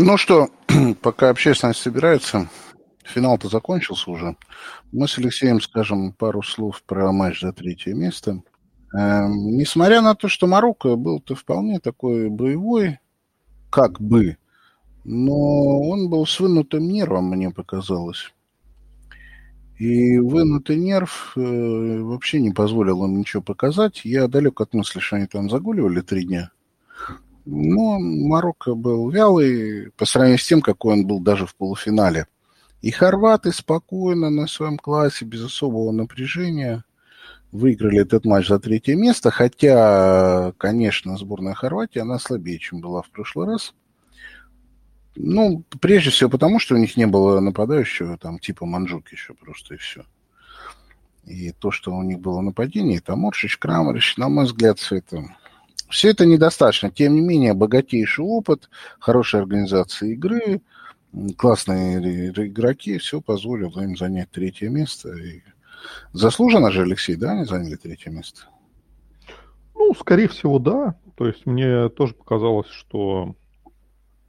Ну что, пока общественность собирается, финал-то закончился уже. Мы с Алексеем скажем пару слов про матч за третье место. Эм, несмотря на то, что Марокко был-то вполне такой боевой, как бы, но он был с вынутым нервом, мне показалось. И вынутый нерв э, вообще не позволил им ничего показать. Я далек от мысли, что они там загуливали три дня. Но Марокко был вялый по сравнению с тем, какой он был даже в полуфинале. И хорваты спокойно на своем классе, без особого напряжения, выиграли этот матч за третье место. Хотя, конечно, сборная Хорватии, она слабее, чем была в прошлый раз. Ну, прежде всего потому, что у них не было нападающего, там, типа Манджук еще просто, и все. И то, что у них было нападение, там Моршич, Крамарич, на мой взгляд, все это... Все это недостаточно. Тем не менее, богатейший опыт, хорошая организация игры, классные игроки, все позволило им занять третье место. И заслуженно же, Алексей, да, они заняли третье место? Ну, скорее всего, да. То есть мне тоже показалось, что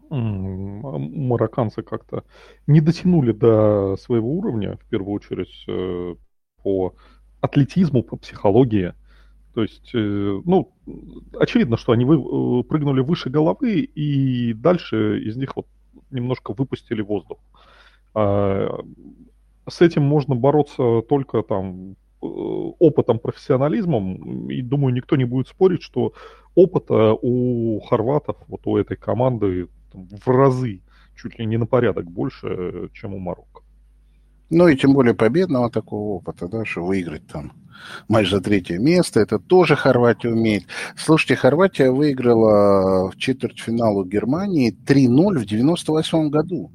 марокканцы как-то не дотянули до своего уровня, в первую очередь, э, по атлетизму, по психологии. То есть, э, ну, очевидно, что они вы, э, прыгнули выше головы, и дальше из них вот немножко выпустили воздух. А, с этим можно бороться только там опытом, профессионализмом, и думаю, никто не будет спорить, что опыта у хорватов, вот у этой команды там, в разы, чуть ли не на порядок больше, чем у Марокко. Ну и тем более победного такого опыта, да, что выиграть там матч за третье место, это тоже Хорватия умеет. Слушайте, Хорватия выиграла в четвертьфиналу Германии 3-0 в 98 году.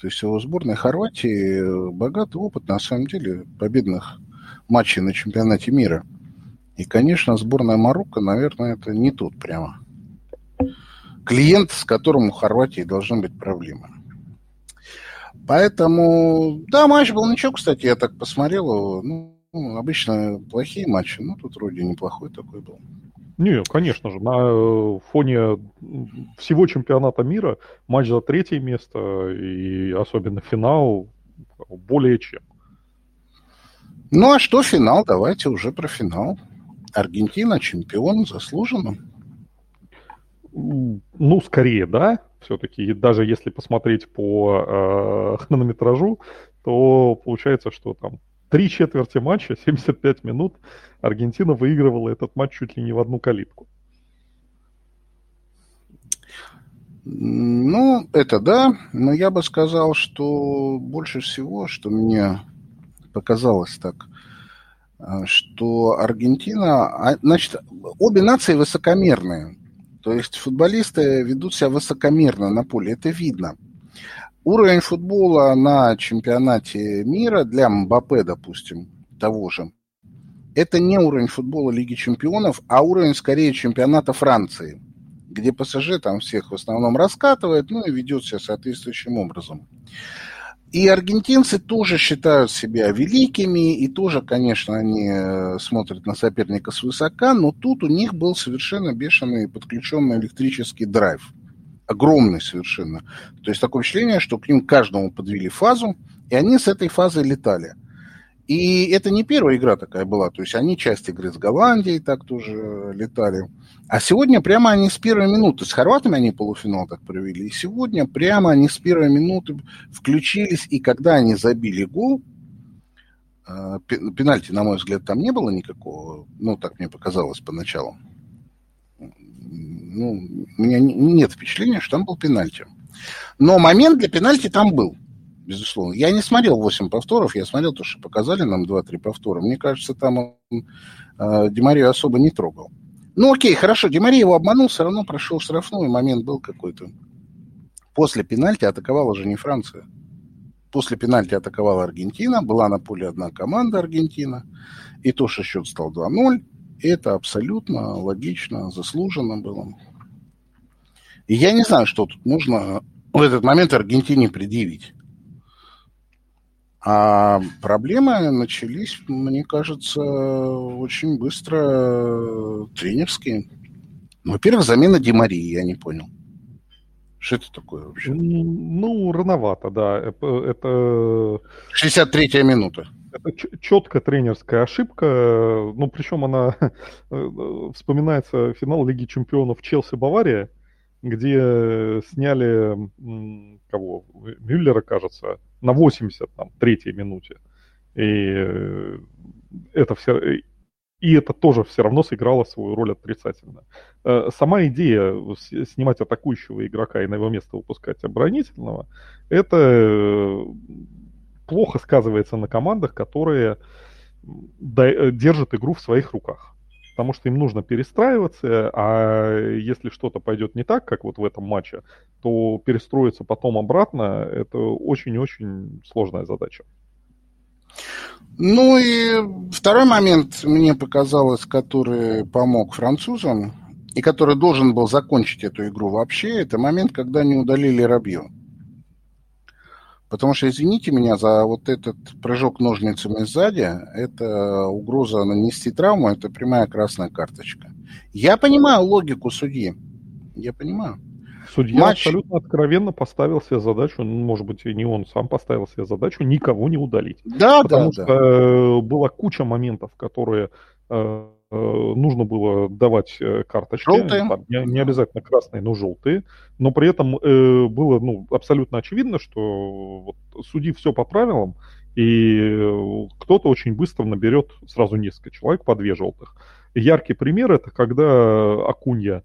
То есть у сборной Хорватии богатый опыт, на самом деле, победных матчей на чемпионате мира. И, конечно, сборная Марокко, наверное, это не тут прямо клиент, с которым у Хорватии должны быть проблемы. Поэтому, да, матч был ничего, кстати, я так посмотрел. Ну, обычно плохие матчи, но тут вроде неплохой такой был. Не, конечно же, на э, фоне всего чемпионата мира матч за третье место и особенно финал более чем. Ну а что финал? Давайте уже про финал. Аргентина чемпион заслуженно. Ну, скорее, да, все-таки. Даже если посмотреть по э, хронометражу, то получается, что там три четверти матча, 75 минут, Аргентина выигрывала этот матч чуть ли не в одну калитку. Ну, это да, но я бы сказал, что больше всего, что мне показалось так, э, что Аргентина, а, значит, обе нации высокомерные. То есть футболисты ведут себя высокомерно на поле, это видно. Уровень футбола на чемпионате мира для Мбаппе, допустим, того же, это не уровень футбола Лиги Чемпионов, а уровень скорее чемпионата Франции, где ПСЖ там всех в основном раскатывает, ну и ведет себя соответствующим образом. И аргентинцы тоже считают себя великими, и тоже, конечно, они э, смотрят на соперника свысока, но тут у них был совершенно бешеный подключенный электрический драйв. Огромный совершенно. То есть такое впечатление, что к ним каждому подвели фазу, и они с этой фазой летали. И это не первая игра такая была. То есть они часть игры с Голландией так тоже летали. А сегодня прямо они с первой минуты, с хорватами они полуфинал так провели, и сегодня прямо они с первой минуты включились, и когда они забили гол, э, пенальти, на мой взгляд, там не было никакого, ну, так мне показалось поначалу. Ну, у меня нет впечатления, что там был пенальти. Но момент для пенальти там был безусловно. Я не смотрел 8 повторов, я смотрел то, что показали нам 2-3 повтора. Мне кажется, там он э, Демарию особо не трогал. Ну окей, хорошо, Демария его обманул, все равно прошел штрафной, момент был какой-то. После пенальти атаковала же не Франция. После пенальти атаковала Аргентина, была на поле одна команда Аргентина, и то, что счет стал 2-0, это абсолютно логично, заслуженно было. И я не знаю, что тут можно в этот момент Аргентине предъявить. А проблемы начались, мне кажется, очень быстро э, тренерские. Ну, во-первых, замена Демарии, я не понял. Что это такое вообще? Ну, рановато, да. Это... 63-я минута. Это четкая тренерская ошибка. Ну, причем она вспоминается финал Лиги Чемпионов Челси-Бавария, где сняли кого? Мюллера, кажется, на 80 там, третьей минуте. И это все, и это тоже все равно сыграло свою роль отрицательно. Э, сама идея снимать атакующего игрока и на его место выпускать оборонительного, это э, плохо сказывается на командах, которые э, держат игру в своих руках. Потому что им нужно перестраиваться, а если что-то пойдет не так, как вот в этом матче, то перестроиться потом обратно – это очень-очень сложная задача. Ну и второй момент, мне показалось, который помог французам, и который должен был закончить эту игру вообще, это момент, когда они удалили Рабью. Потому что, извините меня, за вот этот прыжок ножницами сзади, это угроза нанести травму, это прямая красная карточка. Я понимаю логику судьи. Я понимаю. Судья Матч... абсолютно откровенно поставил себе задачу, ну, может быть, и не он сам поставил себе задачу, никого не удалить. Да, Потому да, что да. Э, была куча моментов, которые э, нужно было давать карточки. Желтые. Там, не, не обязательно красные, но желтые. Но при этом э, было ну, абсолютно очевидно, что вот, судьи все по правилам, и кто-то очень быстро наберет сразу несколько человек по две желтых. Яркий пример это когда Акунья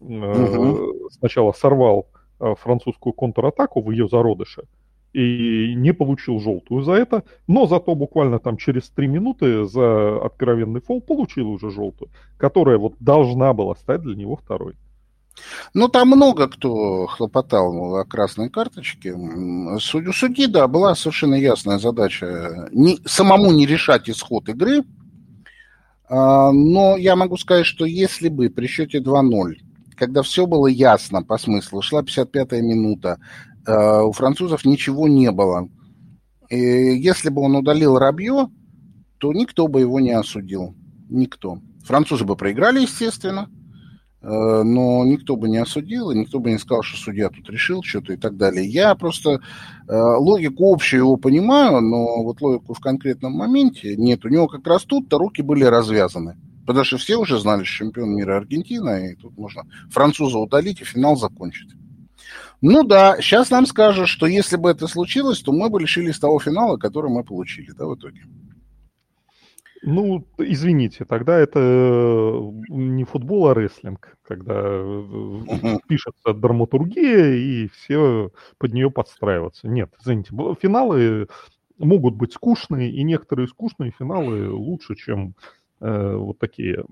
угу. сначала сорвал э, французскую контратаку в ее зародыше и не получил желтую за это, но зато буквально там через три минуты за откровенный фол получил уже желтую, которая вот должна была стать для него второй. Ну, там много кто хлопотал о красной карточке. Судью судьи, да, была совершенно ясная задача не, самому не решать исход игры. А, но я могу сказать, что если бы при счете 2-0 когда все было ясно по смыслу, шла 55-я минута, у французов ничего не было. И если бы он удалил Рабье, то никто бы его не осудил. Никто. Французы бы проиграли, естественно, э, но никто бы не осудил, и никто бы не сказал, что судья тут решил что-то и так далее. Я просто э, логику общую его понимаю, но вот логику в конкретном моменте нет. У него как раз тут-то руки были развязаны. Потому что все уже знали, что чемпион мира Аргентина, и тут можно француза удалить и финал закончить. Ну да, сейчас нам скажут, что если бы это случилось, то мы бы лишились того финала, который мы получили, да, в итоге. Ну, извините, тогда это э, не футбол, а рестлинг, когда uh-huh. пишется драматургия, и все под нее подстраиваться. Нет, извините, финалы могут быть скучные, и некоторые скучные финалы лучше, чем Э, вот такие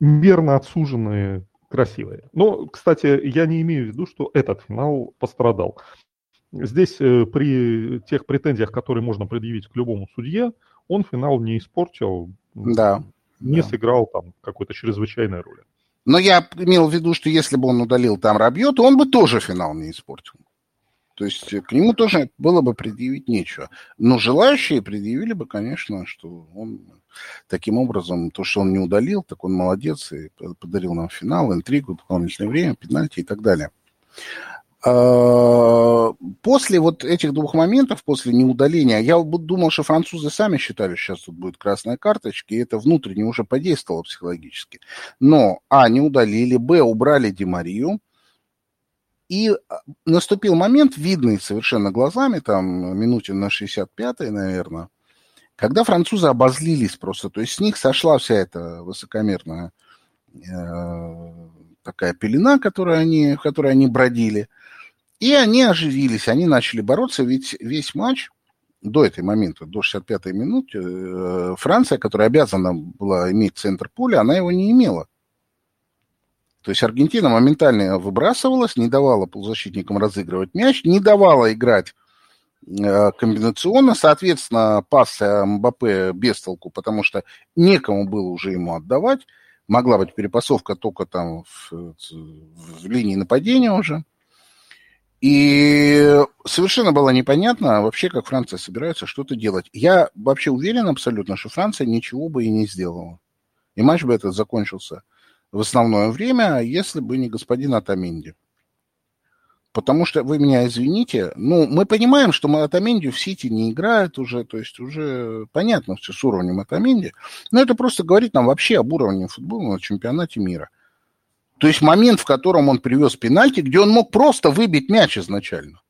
верно отсуженные, красивые. Но, кстати, я не имею в виду, что этот финал пострадал. Здесь э, при тех претензиях, которые можно предъявить к любому судье, он финал не испортил, да, не да. сыграл там какой-то чрезвычайной роли. Но я имел в виду, что если бы он удалил там Рабье, то он бы тоже финал не испортил. То есть к нему тоже было бы предъявить нечего. Но желающие предъявили бы, конечно, что он таким образом, то, что он не удалил, так он молодец и подарил нам финал, интригу, дополнительное время, пенальти и так далее. А, после вот этих двух моментов, после неудаления, я думал, что французы сами считали, что сейчас тут будет красная карточка, и это внутренне уже подействовало психологически. Но, а, не удалили, б, убрали Демарию, и а, наступил момент, видный совершенно глазами, там, минуте на 65-й, наверное, когда французы обозлились просто, то есть с них сошла вся эта высокомерная э, такая пелена, которую они, в которой они бродили, и они оживились, они начали бороться, ведь весь матч до этой момента, до 65-й минуты, э, Франция, которая обязана была иметь центр поля, она его не имела. То есть Аргентина моментально выбрасывалась, не давала полузащитникам разыгрывать мяч, не давала играть комбинационно, соответственно, пас Мбаппе без толку, потому что некому было уже ему отдавать. Могла быть перепасовка только там в, в линии нападения уже. И совершенно было непонятно вообще, как Франция собирается что-то делать. Я вообще уверен абсолютно, что Франция ничего бы и не сделала. И матч бы этот закончился в основное время, если бы не господин Атаминди. Потому что, вы меня извините, ну, мы понимаем, что Атаменди в Сити не играет уже, то есть уже понятно все с уровнем Атаменди, но это просто говорит нам вообще об уровне футбола на чемпионате мира. То есть момент, в котором он привез пенальти, где он мог просто выбить мяч изначально.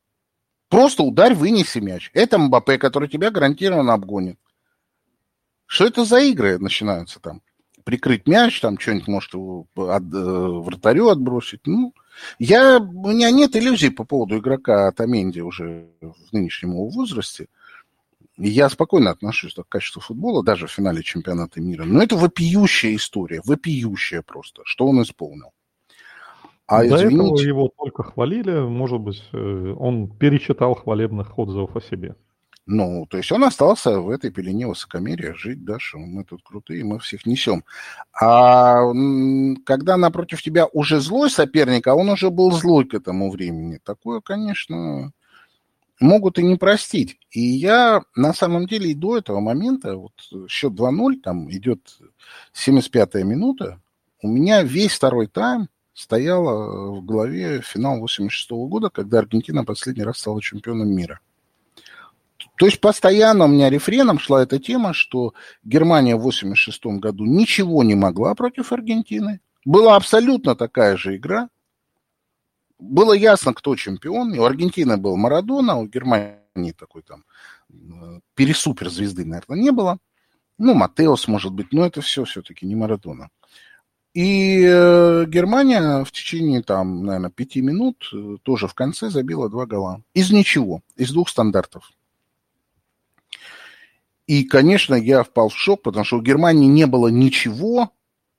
Просто ударь, вынеси мяч. Это Мбаппе, который тебя гарантированно обгонит. Что это за игры начинаются там? Прикрыть мяч, там что-нибудь может от, э, вратарю отбросить. Ну, я, у меня нет иллюзий по поводу игрока Таменди уже в нынешнем его возрасте. Я спокойно отношусь к качеству футбола, даже в финале чемпионата мира. Но это вопиющая история, вопиющая просто, что он исполнил. А До извините... этого его только хвалили, может быть, э, он перечитал хвалебных отзывов о себе. Ну, то есть он остался в этой пелене высокомерия жить, да, что мы тут крутые, мы всех несем. А когда напротив тебя уже злой соперник, а он уже был злой к этому времени, такое, конечно, могут и не простить. И я на самом деле и до этого момента, вот счет 2-0, там идет 75-я минута, у меня весь второй тайм стояла в голове финал 86 -го года, когда Аргентина последний раз стала чемпионом мира. То есть постоянно у меня рефреном шла эта тема, что Германия в 86 году ничего не могла против Аргентины. Была абсолютно такая же игра. Было ясно, кто чемпион. У Аргентины был Марадона, у Германии такой там э, пересупер звезды, наверное, не было. Ну, Матеос, может быть, но это все все-таки не Марадона. И э, Германия в течение, там, наверное, пяти минут э, тоже в конце забила два гола. Из ничего, из двух стандартов. И, конечно, я впал в шок, потому что у Германии не было ничего,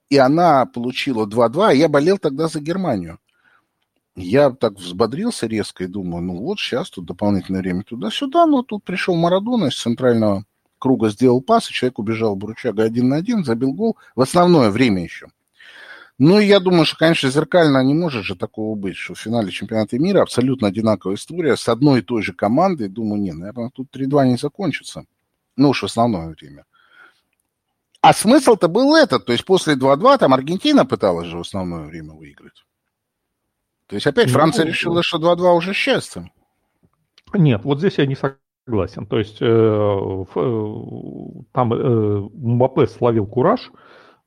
и она получила 2-2, а я болел тогда за Германию. Я так взбодрился резко и думаю, ну вот сейчас тут дополнительное время туда-сюда, но тут пришел Марадона из центрального круга, сделал пас, и человек убежал Бручага один на один, забил гол в основное время еще. Ну, я думаю, что, конечно, зеркально не может же такого быть, что в финале чемпионата мира абсолютно одинаковая история с одной и той же командой. Думаю, не, наверное, тут 3-2 не закончится. Ну уж в основное время. А смысл-то был этот. То есть после 2-2 там Аргентина пыталась же в основное время выиграть. То есть опять Франция ну, решила, что 2-2 уже счастье. Нет, вот здесь я не согласен. То есть э, э, там э, Мбаппе словил кураж,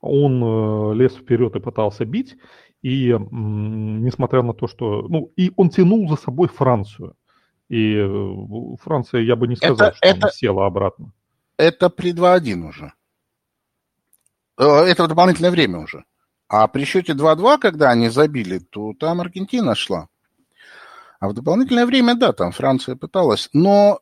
он э, лез вперед и пытался бить, и э, несмотря на то, что... Ну, и он тянул за собой Францию. И э, Франция, я бы не сказал, это, что это, она села обратно это при 2-1 уже. Э, это в дополнительное время уже. А при счете 2-2, когда они забили, то там Аргентина шла. А в дополнительное время, да, там Франция пыталась. Но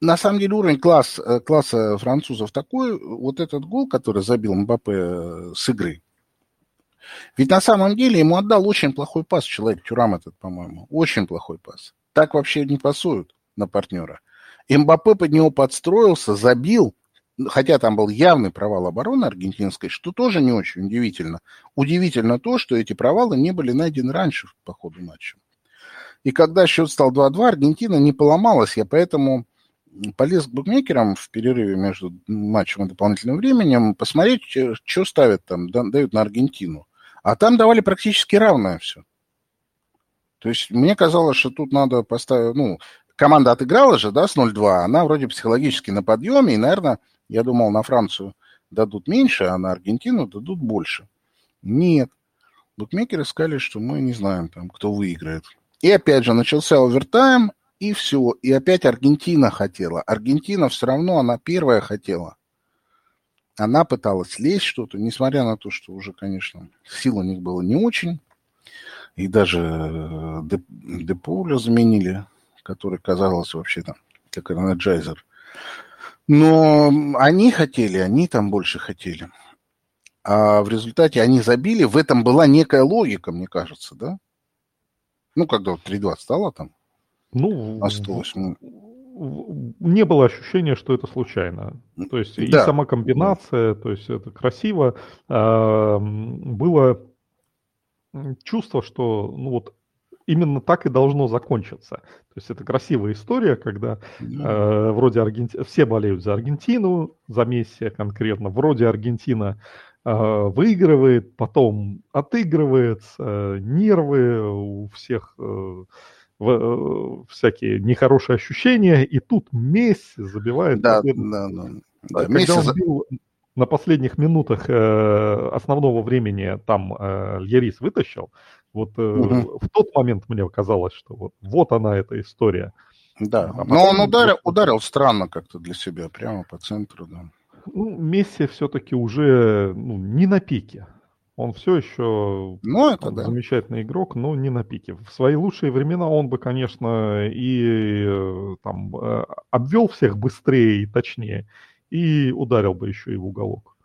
на самом деле уровень класс, э, класса французов такой, вот этот гол, который забил Мбаппе э, с игры, ведь на самом деле ему отдал очень плохой пас человек, Тюрам этот, по-моему. Очень плохой пас. Так вообще не пасуют на партнера. Мбаппе под него подстроился, забил, хотя там был явный провал обороны аргентинской, что тоже не очень удивительно. Удивительно то, что эти провалы не были найдены раньше по ходу матча. И когда счет стал 2-2, Аргентина не поломалась. Я поэтому полез к букмекерам в перерыве между матчем и дополнительным временем посмотреть, что ставят там, дают на Аргентину. А там давали практически равное все. То есть мне казалось, что тут надо поставить, ну, команда отыграла же, да, с 0-2, она вроде психологически на подъеме, и, наверное, я думал, на Францию дадут меньше, а на Аргентину дадут больше. Нет. Букмекеры сказали, что мы не знаем, там, кто выиграет. И опять же начался овертайм, и все. И опять Аргентина хотела. Аргентина все равно, она первая хотела. Она пыталась лезть что-то, несмотря на то, что уже, конечно, сил у них было не очень. И даже э, Де Пауля заменили который казался вообще там как энерджайзер. Но они хотели, они там больше хотели. А в результате они забили. В этом была некая логика, мне кажется, да? Ну, когда вот 3-2 стало там. Ну, осталось. Не было ощущения, что это случайно. То есть да. и сама комбинация, то есть это красиво. А, было чувство, что ну вот именно так и должно закончиться. То есть это красивая история, когда э, вроде Аргенти... все болеют за Аргентину, за Месси конкретно, вроде Аргентина выигрывает, потом отыгрывается, нервы у всех всякие нехорошие ощущения, и тут Месси забивает. Да, да, да. да. Когда Месси... он бил на последних минутах основного времени там Льерис вытащил, вот угу. в тот момент мне казалось, что вот, вот она эта история. Да, а но он ударил, ударил странно как-то для себя, прямо по центру, да. Ну, Месси все-таки уже ну, не на пике. Он все еще ну, это, да. замечательный игрок, но не на пике. В свои лучшие времена он бы, конечно, и э, там э, обвел всех быстрее и точнее, и ударил бы еще и в уголок.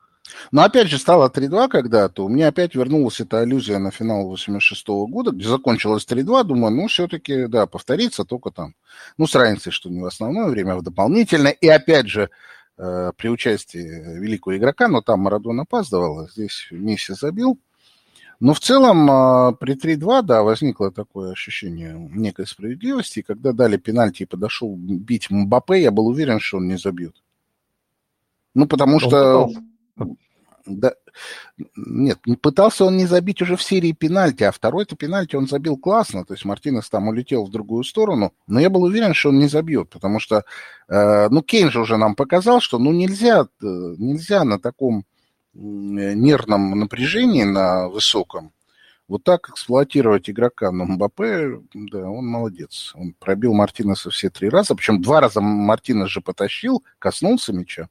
Но опять же стало 3-2 когда-то. У меня опять вернулась эта аллюзия на финал 86 -го года, где закончилось 3-2. Думаю, ну, все-таки, да, повторится только там. Ну, с разницей, что не в основное время, а в дополнительное. И опять же, э, при участии великого игрока, но там Марадон опаздывал, а здесь Месси забил. Но в целом э, при 3-2, да, возникло такое ощущение некой справедливости. И когда дали пенальти и подошел бить Мбаппе, я был уверен, что он не забьет. Ну, потому что... Да, нет, пытался он не забить уже в серии пенальти, а второй-то пенальти он забил классно, то есть Мартинес там улетел в другую сторону, но я был уверен, что он не забьет, потому что, э, ну, Кейн же уже нам показал, что, ну, нельзя, э, нельзя на таком нервном напряжении, на высоком, вот так эксплуатировать игрока. Но Мбаппе, да, он молодец. Он пробил Мартинеса все три раза, причем два раза Мартинес же потащил, коснулся мяча.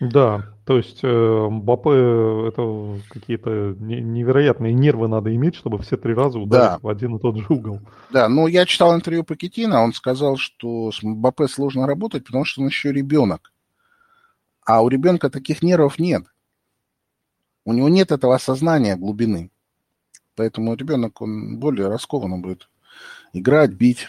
Да, то есть э, Мбаппе это какие-то невероятные нервы надо иметь, чтобы все три раза ударить да. в один и тот же угол. Да, ну я читал интервью Пакетина, он сказал, что с Мбаппе сложно работать, потому что он еще ребенок. А у ребенка таких нервов нет. У него нет этого осознания глубины. Поэтому ребенок, он более раскованно будет играть, бить.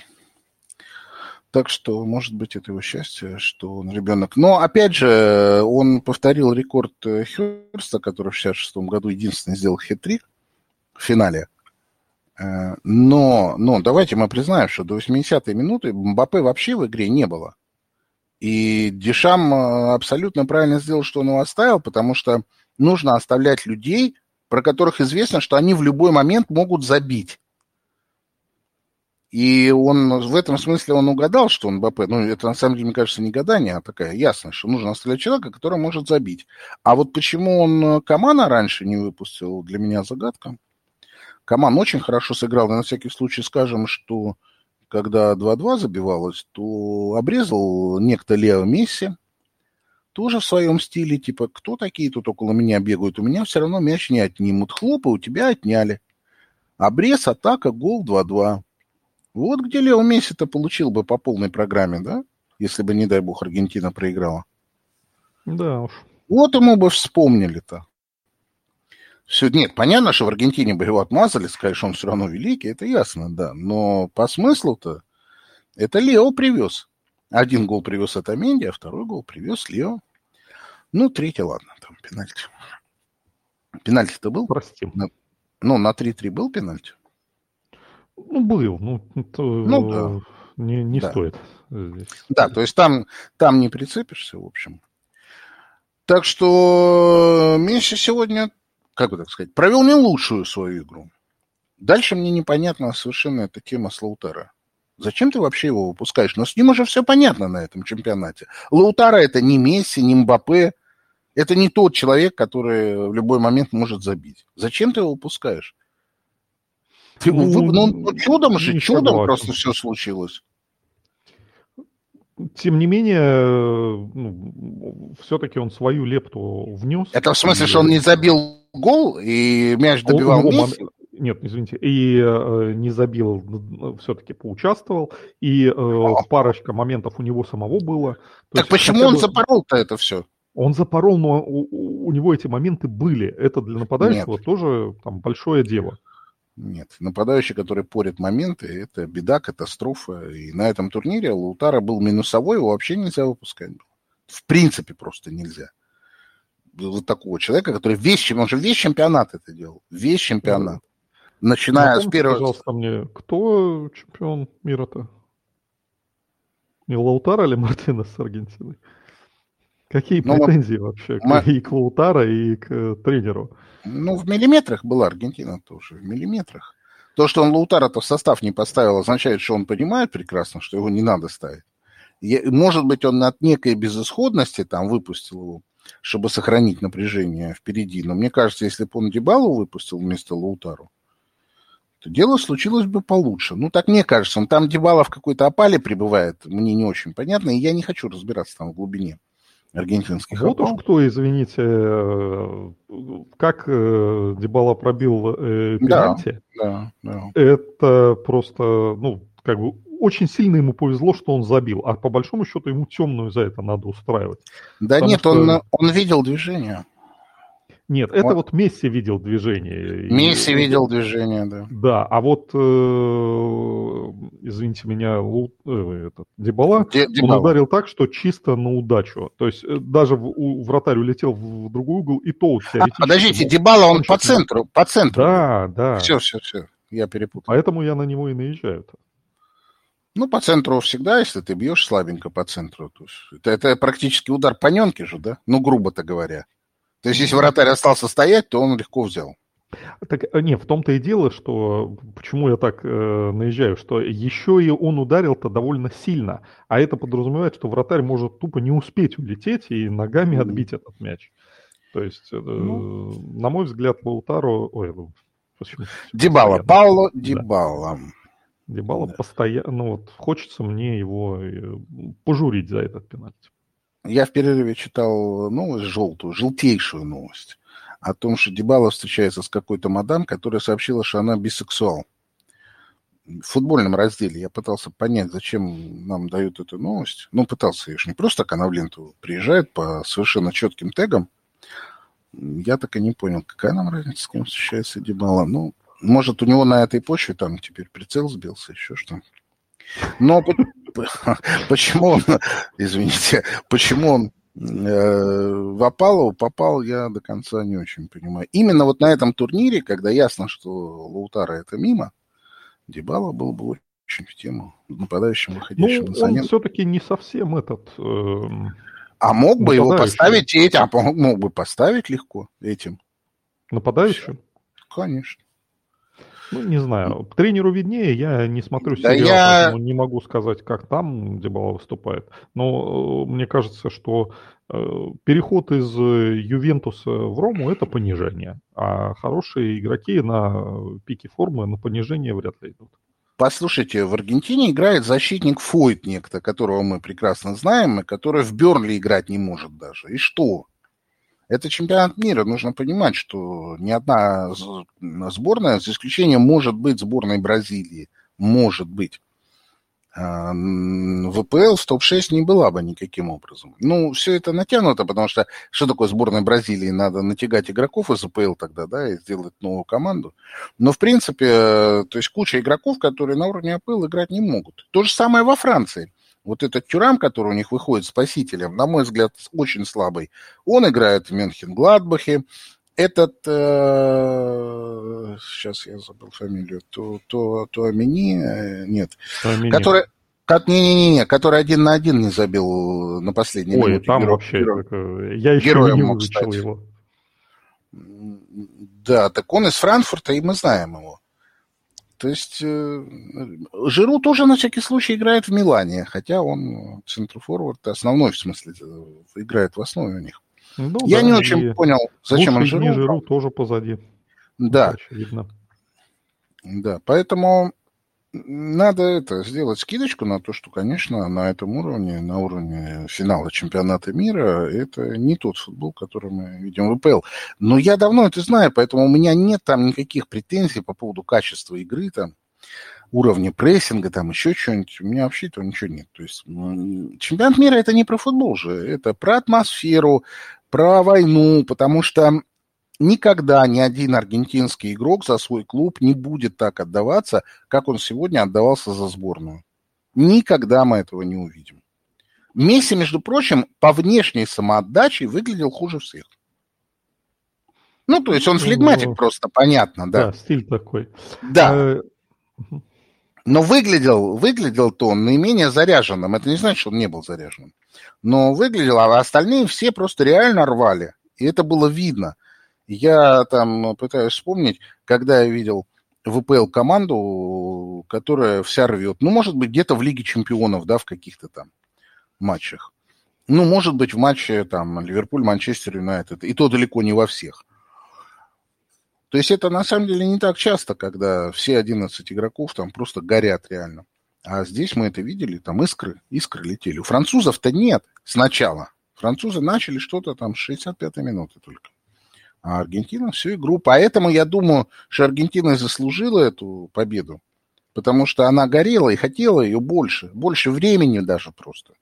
Так что, может быть, это его счастье, что он ребенок. Но, опять же, он повторил рекорд э, Херста, который в 66 году единственный сделал хитрик в финале. Э, но, но давайте мы признаем, что до 80-й минуты Мбаппе вообще в игре не было. И Дешам э, абсолютно правильно сделал, что он его оставил, потому что нужно оставлять людей, про которых известно, что они в любой момент могут забить. И он в этом смысле он угадал, что он БП. Ну, это на самом деле, мне кажется, не гадание, а такая ясность, что нужно оставлять человека, который может забить. А вот почему он Камана раньше не выпустил, для меня загадка. Каман очень хорошо сыграл, и на всякий случай скажем, что когда 2-2 забивалось, то обрезал некто Лео Месси, тоже в своем стиле, типа, кто такие тут около меня бегают, у меня все равно мяч не отнимут. Хлоп, и у тебя отняли. Обрез, атака, гол 2-2. Вот где Лео Месси-то получил бы по полной программе, да? Если бы, не дай бог, Аргентина проиграла. Да уж. Вот ему бы вспомнили-то. Все, нет, понятно, что в Аргентине бы его отмазали, сказали, что он все равно великий, это ясно, да. Но по смыслу-то это Лео привез. Один гол привез от Аменди, а второй гол привез Лео. Ну, третий, ладно, там пенальти. Пенальти-то был? Прости. На, ну, на 3-3 был пенальти? Ну, был. Ну, то, ну да. Не, не да. стоит здесь. Да, то есть там, там не прицепишься, в общем. Так что Месси сегодня, как бы так сказать, провел не лучшую свою игру. Дальше мне непонятна совершенно эта тема с Лаутера. Зачем ты вообще его выпускаешь? Но с ним уже все понятно на этом чемпионате. Лаутара это не Месси, не Мбаппе. Это не тот человек, который в любой момент может забить. Зачем ты его выпускаешь? Ну, ну, ну, чудом же, чудом согласен. просто все случилось. Тем не менее, ну, все-таки он свою лепту внес. Это в смысле, и... что он не забил гол и мяч добивал он, Месси? Нет, извините, и э, не забил, все-таки поучаствовал, и э, парочка моментов у него самого было. То так почему он бы... запорол-то это все? Он запорол, но у, у него эти моменты были. Это для нападающего Нет. тоже там большое дело. Нет, нападающий, который порит моменты, это беда, катастрофа. И на этом турнире Лаутара был минусовой, его вообще нельзя выпускать. В принципе просто нельзя. Вот такого человека, который весь, он же весь чемпионат это делал. Весь чемпионат. Ну, Начиная Напомните, с первого... пожалуйста, мне, кто чемпион мира-то? Не Лаутара или Мартинес с Аргентиной? Какие ну, претензии вот, вообще мы... и к Лаутаро, и к э, тренеру? Ну, в миллиметрах была Аргентина тоже, в миллиметрах. То, что он Лаутаро-то в состав не поставил, означает, что он понимает прекрасно, что его не надо ставить. Может быть, он от некой безысходности там выпустил его, чтобы сохранить напряжение впереди. Но мне кажется, если бы он Дебалу выпустил вместо Лаутару, то дело случилось бы получше. Ну, так мне кажется. Он там Дебала в какой-то опале пребывает, мне не очень понятно, и я не хочу разбираться там в глубине аргентинских Вот опал. уж кто, извините, э, как э, Дебала пробил э, пенальти. Да, да, да. Это просто, ну, как бы очень сильно ему повезло, что он забил, а по большому счету ему темную за это надо устраивать. Да нет, что... он, он видел движение. Нет, это вот Месси видел движение. Месси и... видел движение, да. Да, а вот, э, извините меня, Лу, э, этот, Дебала, Де, он ударил так, что чисто на удачу. То есть э, даже в, у, вратарь улетел в другой угол, и то а, Подождите, Дебала, он по центру, по центру. Да, да. Все, все, все, я перепутал. Поэтому я на него и наезжаю. -то. Ну, по центру всегда, если ты бьешь слабенько по центру. То есть это, это практически удар по ненке же, да? Ну, грубо-то говоря. То есть, если вратарь остался стоять, то он легко взял. Так, э, не, в том-то и дело, что почему я так э, наезжаю, что еще и он ударил-то довольно сильно, а это подразумевает, что вратарь может тупо не успеть улететь и ногами отбить этот мяч. То есть, э, ну, на мой взгляд, Лаутаро... Ой, ну, почему? Дебала, Пауло Дебала. Да. Дебала да. постоянно... Ну вот, хочется мне его э, пожурить за этот пенальти. Я в перерыве читал новость желтую, желтейшую новость о том, что Дебала встречается с какой-то мадам, которая сообщила, что она бисексуал. В футбольном разделе я пытался понять, зачем нам дают эту новость. Ну, пытался, я же не просто так она в ленту приезжает по совершенно четким тегам. Я так и не понял, какая нам разница, с кем встречается Дебала. Ну, может, у него на этой почве там теперь прицел сбился, еще что. Но почему он, извините, почему он э, в Апалову попал, я до конца не очень понимаю. Именно вот на этом турнире, когда ясно, что Лаутара это мимо, Дебала был бы очень в тему нападающим, выходящим ну, на он все-таки не совсем этот... Э, а мог бы его поставить этим, а мог бы поставить легко этим. Нападающим? Конечно. Ну, не знаю. Тренеру виднее, я не смотрю сериал, да я... не могу сказать, как там Дебала выступает. Но э, мне кажется, что э, переход из Ювентуса в Рому – это понижение. А хорошие игроки на пике формы на понижение вряд ли идут. Послушайте, в Аргентине играет защитник Фойт некто, которого мы прекрасно знаем, и который в Берли играть не может даже. И что? Это чемпионат мира. Нужно понимать, что ни одна сборная, за исключением, может быть, сборной Бразилии, может быть, а, ВПЛ в топ-6 не была бы никаким образом. Ну, все это натянуто, потому что что такое сборная Бразилии? Надо натягать игроков из ВПЛ тогда, да, и сделать новую команду. Но, в принципе, э, то есть куча игроков, которые на уровне АПЛ играть не могут. То же самое во Франции. Вот этот Тюрам, который у них выходит спасителем, на мой взгляд, очень слабый. Он играет в Мюнхен-Гладбахе. Этот, э, сейчас я забыл фамилию, то, то, то Амини, э, нет, Амини. который, как, не-не-не, который один на один не забил на последней Ой, минуте. там Геро, вообще, Геро, так, я еще героем не мог стать. его. Да, так он из Франкфурта, и мы знаем его. То есть э, Жиру тоже на всякий случай играет в Милане, хотя он центрофорвард, основной в смысле, э, играет в основе у них. Ну, Я да, не очень понял, зачем он Жиру. Жиру тоже позади. Да. Очевидно. Да, поэтому надо это сделать скидочку на то, что, конечно, на этом уровне, на уровне финала чемпионата мира, это не тот футбол, который мы видим в ВПЛ. Но я давно это знаю, поэтому у меня нет там никаких претензий по поводу качества игры, там, уровня прессинга, там еще что-нибудь. У меня вообще этого ничего нет. То есть чемпионат мира это не про футбол же, это про атмосферу, про войну, потому что никогда ни один аргентинский игрок за свой клуб не будет так отдаваться, как он сегодня отдавался за сборную. Никогда мы этого не увидим. Месси, между прочим, по внешней самоотдаче выглядел хуже всех. Ну, то есть он флегматик ну, просто, понятно, да. Да, стиль такой. Да. А, Но выглядел, выглядел-то он наименее заряженным. Это не значит, что он не был заряженным. Но выглядело, а остальные все просто реально рвали. И это было видно. Я там пытаюсь вспомнить, когда я видел ВПЛ команду, которая вся рвет. Ну, может быть, где-то в Лиге чемпионов, да, в каких-то там матчах. Ну, может быть, в матче там Ливерпуль-Манчестер Юнайтед. И то далеко не во всех. То есть это на самом деле не так часто, когда все 11 игроков там просто горят реально. А здесь мы это видели, там искры, искры летели. У французов-то нет сначала. Французы начали что-то там с 65-й минуты только. А Аргентина всю игру. Поэтому я думаю, что Аргентина заслужила эту победу. Потому что она горела и хотела ее больше. Больше времени даже просто.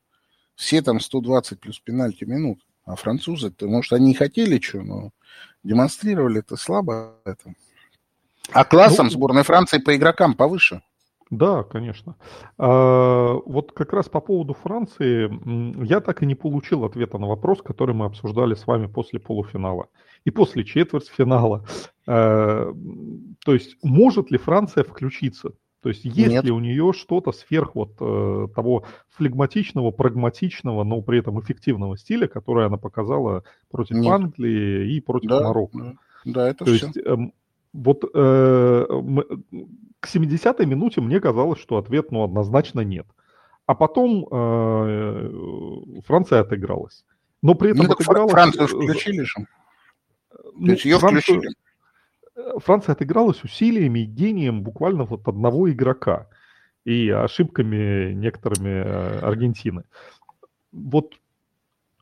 Все там 120 плюс пенальти минут. А французы, может, они и хотели что, но демонстрировали это слабо. Это. А классом ну, сборной Франции по игрокам повыше. Да, конечно. А, вот как раз по поводу Франции я так и не получил ответа на вопрос, который мы обсуждали с вами после полуфинала и после четвертьфинала. А, то есть может ли Франция включиться? То есть есть Нет. ли у нее что-то сверх вот э, того флегматичного, прагматичного, но при этом эффективного стиля, которое она показала против Нет. Англии и против да, Марокко? Да, это То все. Есть, э, вот э, к 70-й минуте мне казалось, что ответ ну, однозначно нет. А потом э, Франция отыгралась. Но при этом ну, отыгралась... Францию включили же. Ну, есть ее Францию... включили. Франция отыгралась усилиями и гением буквально вот одного игрока и ошибками некоторыми э, Аргентины. Вот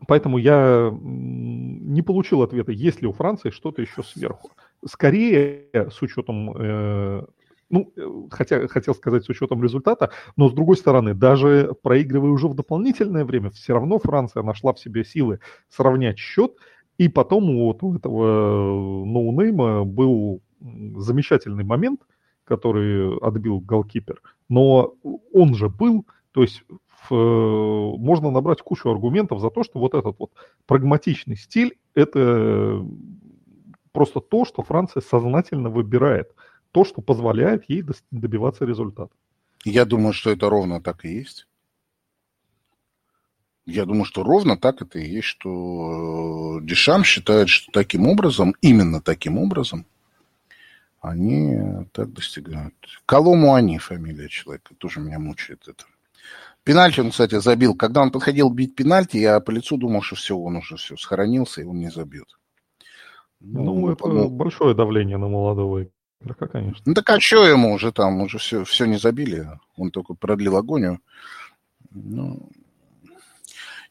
поэтому я не получил ответа, есть ли у Франции что-то еще сверху. Скорее, с учетом, э, ну, хотя, хотел сказать с учетом результата, но с другой стороны, даже проигрывая уже в дополнительное время, все равно Франция нашла в себе силы сравнять счет – и потом вот у этого э, ноунейма был замечательный момент, который отбил голкипер. Но он же был, то есть э, можно набрать кучу аргументов за то, что вот этот вот прагматичный стиль – это просто то, что Франция сознательно выбирает, то, что позволяет ей добиваться результата. Я думаю, что это ровно так и есть. Я думаю, что ровно так это и есть, что э, Дешам считает, что таким образом, именно таким образом, они так достигают. Колому они, фамилия человека, тоже меня мучает это. Пенальти он, кстати, забил. Когда он подходил бить пенальти, я по лицу думал, что все, он уже все схоронился, и он не забьет. Ну, ну это ну, большое давление на молодого игрока, конечно. Ну так а что ему уже там, уже все, все не забили, он только продлил агонию. Ну,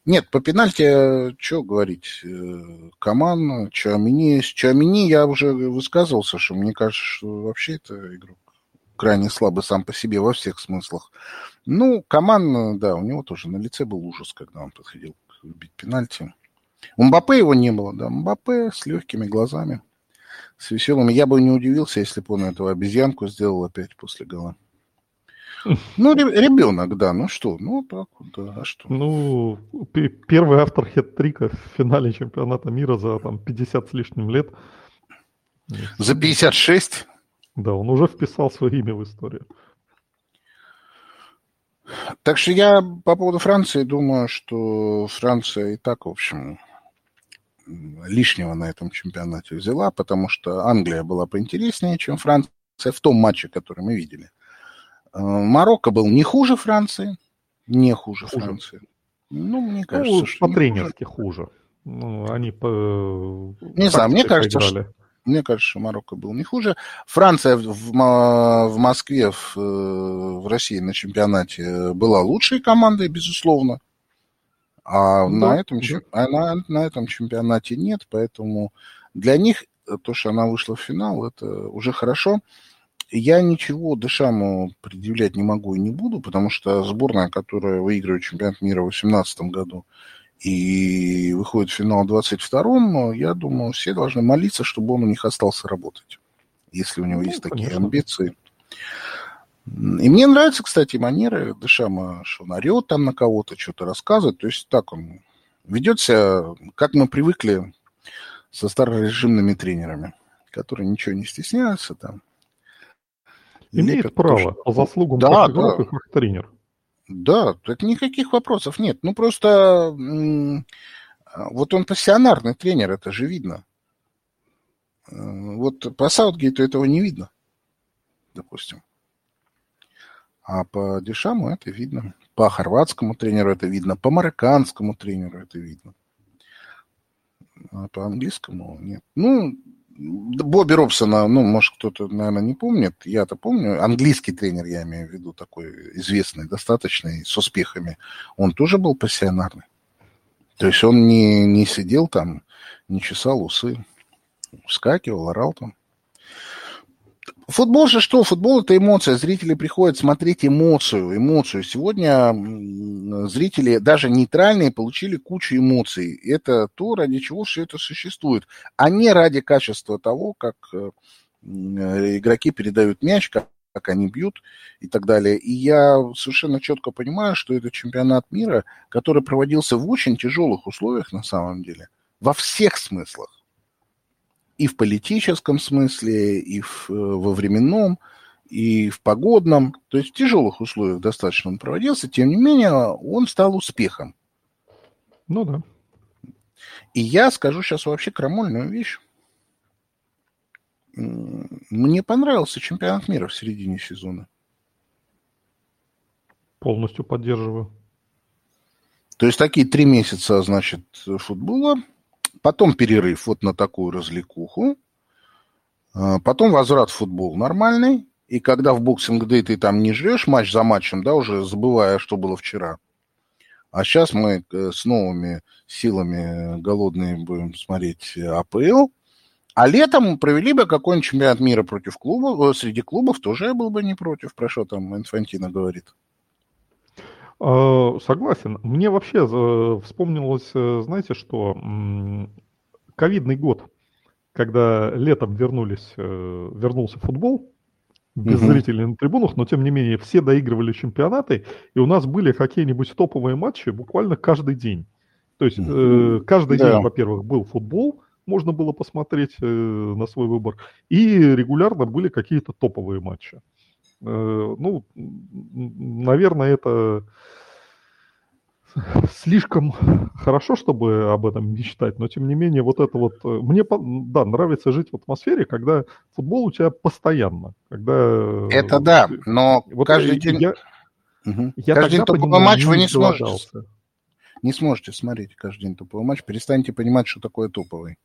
нет, по пенальти, что говорить, э, Коман, Чуамини. С Чуамини я уже высказывался, что мне кажется, что вообще это игрок крайне слабый сам по себе во всех смыслах. Ну, Коман, да, у него тоже на лице был ужас, когда он подходил бить пенальти. У Мбаппе его не было, да, Мбаппе с легкими глазами, с веселыми. Я бы не удивился, если бы он эту обезьянку сделал опять после гола. Ну, ребенок, да, ну что, ну так да, а что? Ну, первый автор хет-трика в финале чемпионата мира за там 50 с лишним лет. За 56? Да, он уже вписал свое имя в историю. Так что я по поводу Франции думаю, что Франция и так, в общем, лишнего на этом чемпионате взяла, потому что Англия была поинтереснее, чем Франция в том матче, который мы видели. Э, Марокко был не хуже Франции, не хуже, хуже. Франции. Ну, мне ну, кажется, ну, что по-тренерски хуже. Ну, они по... Не знаю, мне кажется, что, мне кажется, что Марокко был не хуже. Франция в, в Москве, в, в России на чемпионате была лучшей командой, безусловно. А, да, на, этом, да. а на, на этом чемпионате нет, поэтому для них то, что она вышла в финал, это уже хорошо. Я ничего Дешаму предъявлять не могу и не буду, потому что сборная, которая выигрывает чемпионат мира в 2018 году и выходит в финал в 2022, я думаю, все должны молиться, чтобы он у них остался работать, если у него ну, есть конечно. такие амбиции. И мне нравятся, кстати, манеры Дешама, что он орет там на кого-то, что-то рассказывает. То есть так он ведет себя, как мы привыкли со старорежимными тренерами, которые ничего не стесняются там, Имеет право тоже... по заслугам да, да. как тренер. Да, это никаких вопросов нет. Ну, просто вот он пассионарный тренер, это же видно. Э, вот по Саутгейту этого не видно, допустим. А по Дешаму это видно. По хорватскому тренеру это видно. По марокканскому тренеру это видно. А по английскому нет. Ну, Бобби Робсона, ну, может, кто-то, наверное, не помнит. Я-то помню. Английский тренер, я имею в виду, такой известный, достаточный, с успехами. Он тоже был пассионарный. То есть он не, не сидел там, не чесал усы. Вскакивал, орал там. Футбол же что? Футбол это эмоция. Зрители приходят смотреть эмоцию, эмоцию. Сегодня зрители, даже нейтральные, получили кучу эмоций. Это то, ради чего все это существует, а не ради качества того, как э, игроки передают мяч, как, как они бьют и так далее. И я совершенно четко понимаю, что это чемпионат мира, который проводился в очень тяжелых условиях на самом деле, во всех смыслах и в политическом смысле, и в, э, во временном, и в погодном, то есть в тяжелых условиях достаточно он проводился, тем не менее он стал успехом. Ну да. И я скажу сейчас вообще крамольную вещь. Мне понравился чемпионат мира в середине сезона. Полностью поддерживаю. То есть такие три месяца, значит, футбола – потом перерыв вот на такую развлекуху, а, потом возврат в футбол нормальный, и когда в боксинг дэй ты там не жрешь матч за матчем, да, уже забывая, что было вчера, а сейчас мы э, с новыми силами голодные будем смотреть АПЛ, а летом провели бы какой-нибудь чемпионат мира против клуба, э, среди клубов тоже я был бы не против, про что там Инфантино говорит. А, согласен. Мне вообще э, вспомнилось, э, знаете, что ковидный год, когда летом вернулись, э, вернулся футбол, без угу. зрителей на трибунах, но тем не менее все доигрывали чемпионаты, и у нас были какие-нибудь топовые матчи буквально каждый день. То есть э, каждый да. день, во-первых, был футбол, можно было посмотреть э, на свой выбор, и регулярно были какие-то топовые матчи. Ну, наверное, это слишком хорошо, чтобы об этом мечтать, но тем не менее вот это вот... Э, мне, да, нравится жить в атмосфере, когда футбол у тебя постоянно, когда... Это да, но вот каждый день... Я, угу. я каждый день топовый матч вы не сможете. Не сможете смотреть каждый день топовый матч, перестаньте понимать, что такое топовый.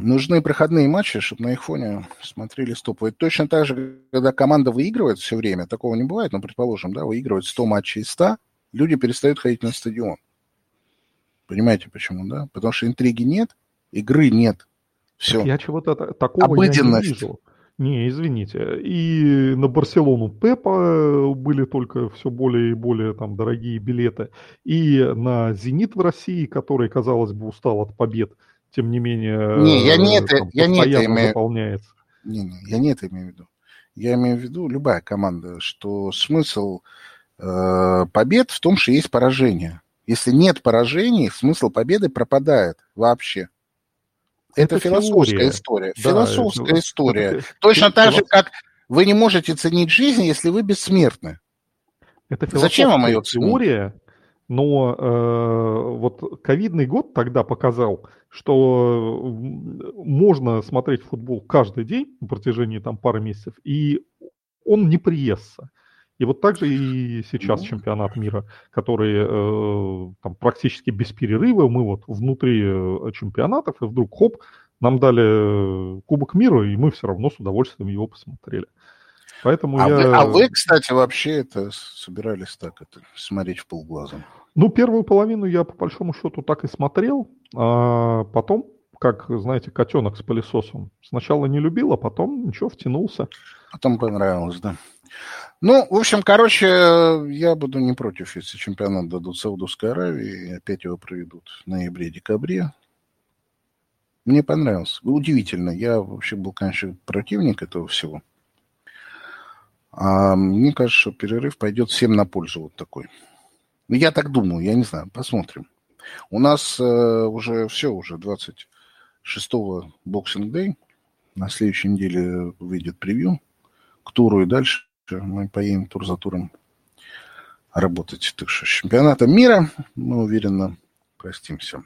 Нужны проходные матчи, чтобы на их фоне смотрели стоповые. Точно так же, когда команда выигрывает все время, такого не бывает, но, предположим, да, выигрывает 100 матчей из 100, люди перестают ходить на стадион. Понимаете почему, да? Потому что интриги нет, игры нет. Все. Так я чего-то такого Обыденность. я не вижу. Не, извините. И на Барселону Пепа были только все более и более там дорогие билеты. И на Зенит в России, который, казалось бы, устал от побед, тем не менее, не, я не это, я не это имею... заполняется. Не, не, я не это имею в виду. Я имею в виду любая команда, что смысл э, побед в том, что есть поражение. Если нет поражений, смысл победы пропадает вообще. Это, это философская теория. история. Да, философская это, история. Это, Точно это, так же, как вы не можете ценить жизнь, если вы бессмертны. Это Зачем вам ее ценить? теория, но э, вот ковидный год тогда показал, что можно смотреть футбол каждый день на протяжении там пары месяцев, и он не приестся. И вот так же и сейчас ну. чемпионат мира, который э, там практически без перерыва, мы вот внутри э, чемпионатов, и вдруг хоп, нам дали Кубок мира, и мы все равно с удовольствием его посмотрели. Поэтому а, я... вы, а вы, кстати, вообще это собирались так это смотреть в полглаза? Ну, первую половину я по большому счету так и смотрел, а потом, как, знаете, котенок с пылесосом. Сначала не любил, а потом ничего, втянулся. Потом понравилось, да. Ну, в общем, короче, я буду не против, если чемпионат дадут Саудовской Аравии, и опять его проведут в ноябре-декабре. Мне понравилось. Удивительно. Я вообще был, конечно, противник этого всего. А мне кажется, что перерыв пойдет всем на пользу вот такой. Ну, я так думаю, я не знаю, посмотрим. У нас э, уже все, уже 26-го Boxing Day. На следующей неделе выйдет превью к туру и дальше мы поедем тур за туром работать. Так что чемпионата мира мы уверенно простимся.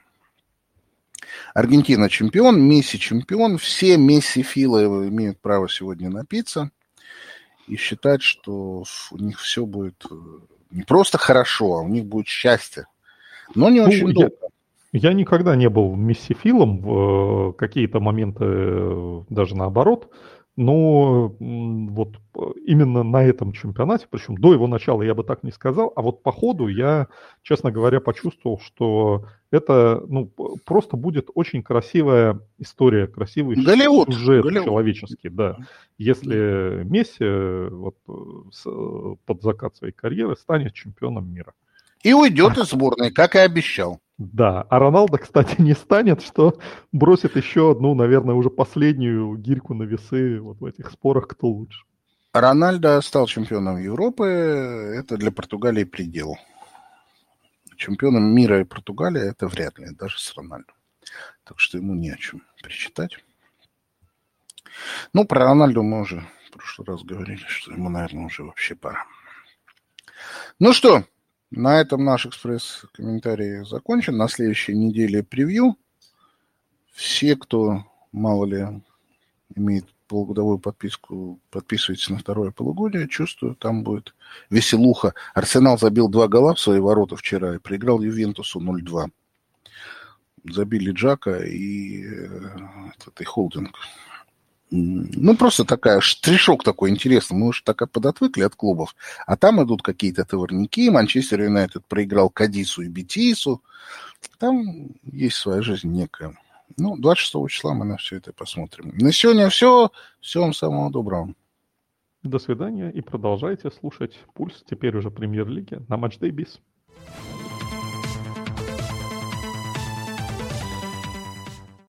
Аргентина чемпион, Месси чемпион. Все Месси Филы имеют право сегодня напиться и считать, что у них все будет э, не просто хорошо, а у них будет счастье. Но не ну, очень я, долго. Я никогда не был мессифилом в э, какие-то моменты, э, даже наоборот. Но вот именно на этом чемпионате, причем до его начала я бы так не сказал, а вот по ходу я, честно говоря, почувствовал, что это ну, просто будет очень красивая история, красивый Голливуд. сюжет Голливуд. человеческий, да. Если Месси вот, под закат своей карьеры станет чемпионом мира. И уйдет из сборной, как и обещал. Да, а Роналдо, кстати, не станет, что бросит еще одну, наверное, уже последнюю гирьку на весы вот в этих спорах, кто лучше. Рональдо стал чемпионом Европы, это для Португалии предел. Чемпионом мира и Португалия это вряд ли, даже с Рональдо. Так что ему не о чем причитать. Ну, про Рональду мы уже в прошлый раз говорили, что ему, наверное, уже вообще пора. Ну что, на этом наш экспресс-комментарий закончен. На следующей неделе превью. Все, кто, мало ли, имеет полугодовую подписку, подписывайтесь на второе полугодие. Чувствую, там будет веселуха. Арсенал забил два гола в свои ворота вчера и проиграл Ювентусу 0-2. Забили Джака и э, этот и Холдинг. Ну, просто такая, штришок такой интересный. Мы уже так подотвыкли от клубов. А там идут какие-то товарники. Манчестер Юнайтед проиграл Кадису и Бетису. Там есть своя жизнь некая. Ну, 26 числа мы на все это посмотрим. На сегодня все. Всего вам самого доброго. До свидания и продолжайте слушать «Пульс» теперь уже премьер-лиги на Матчдей Бис.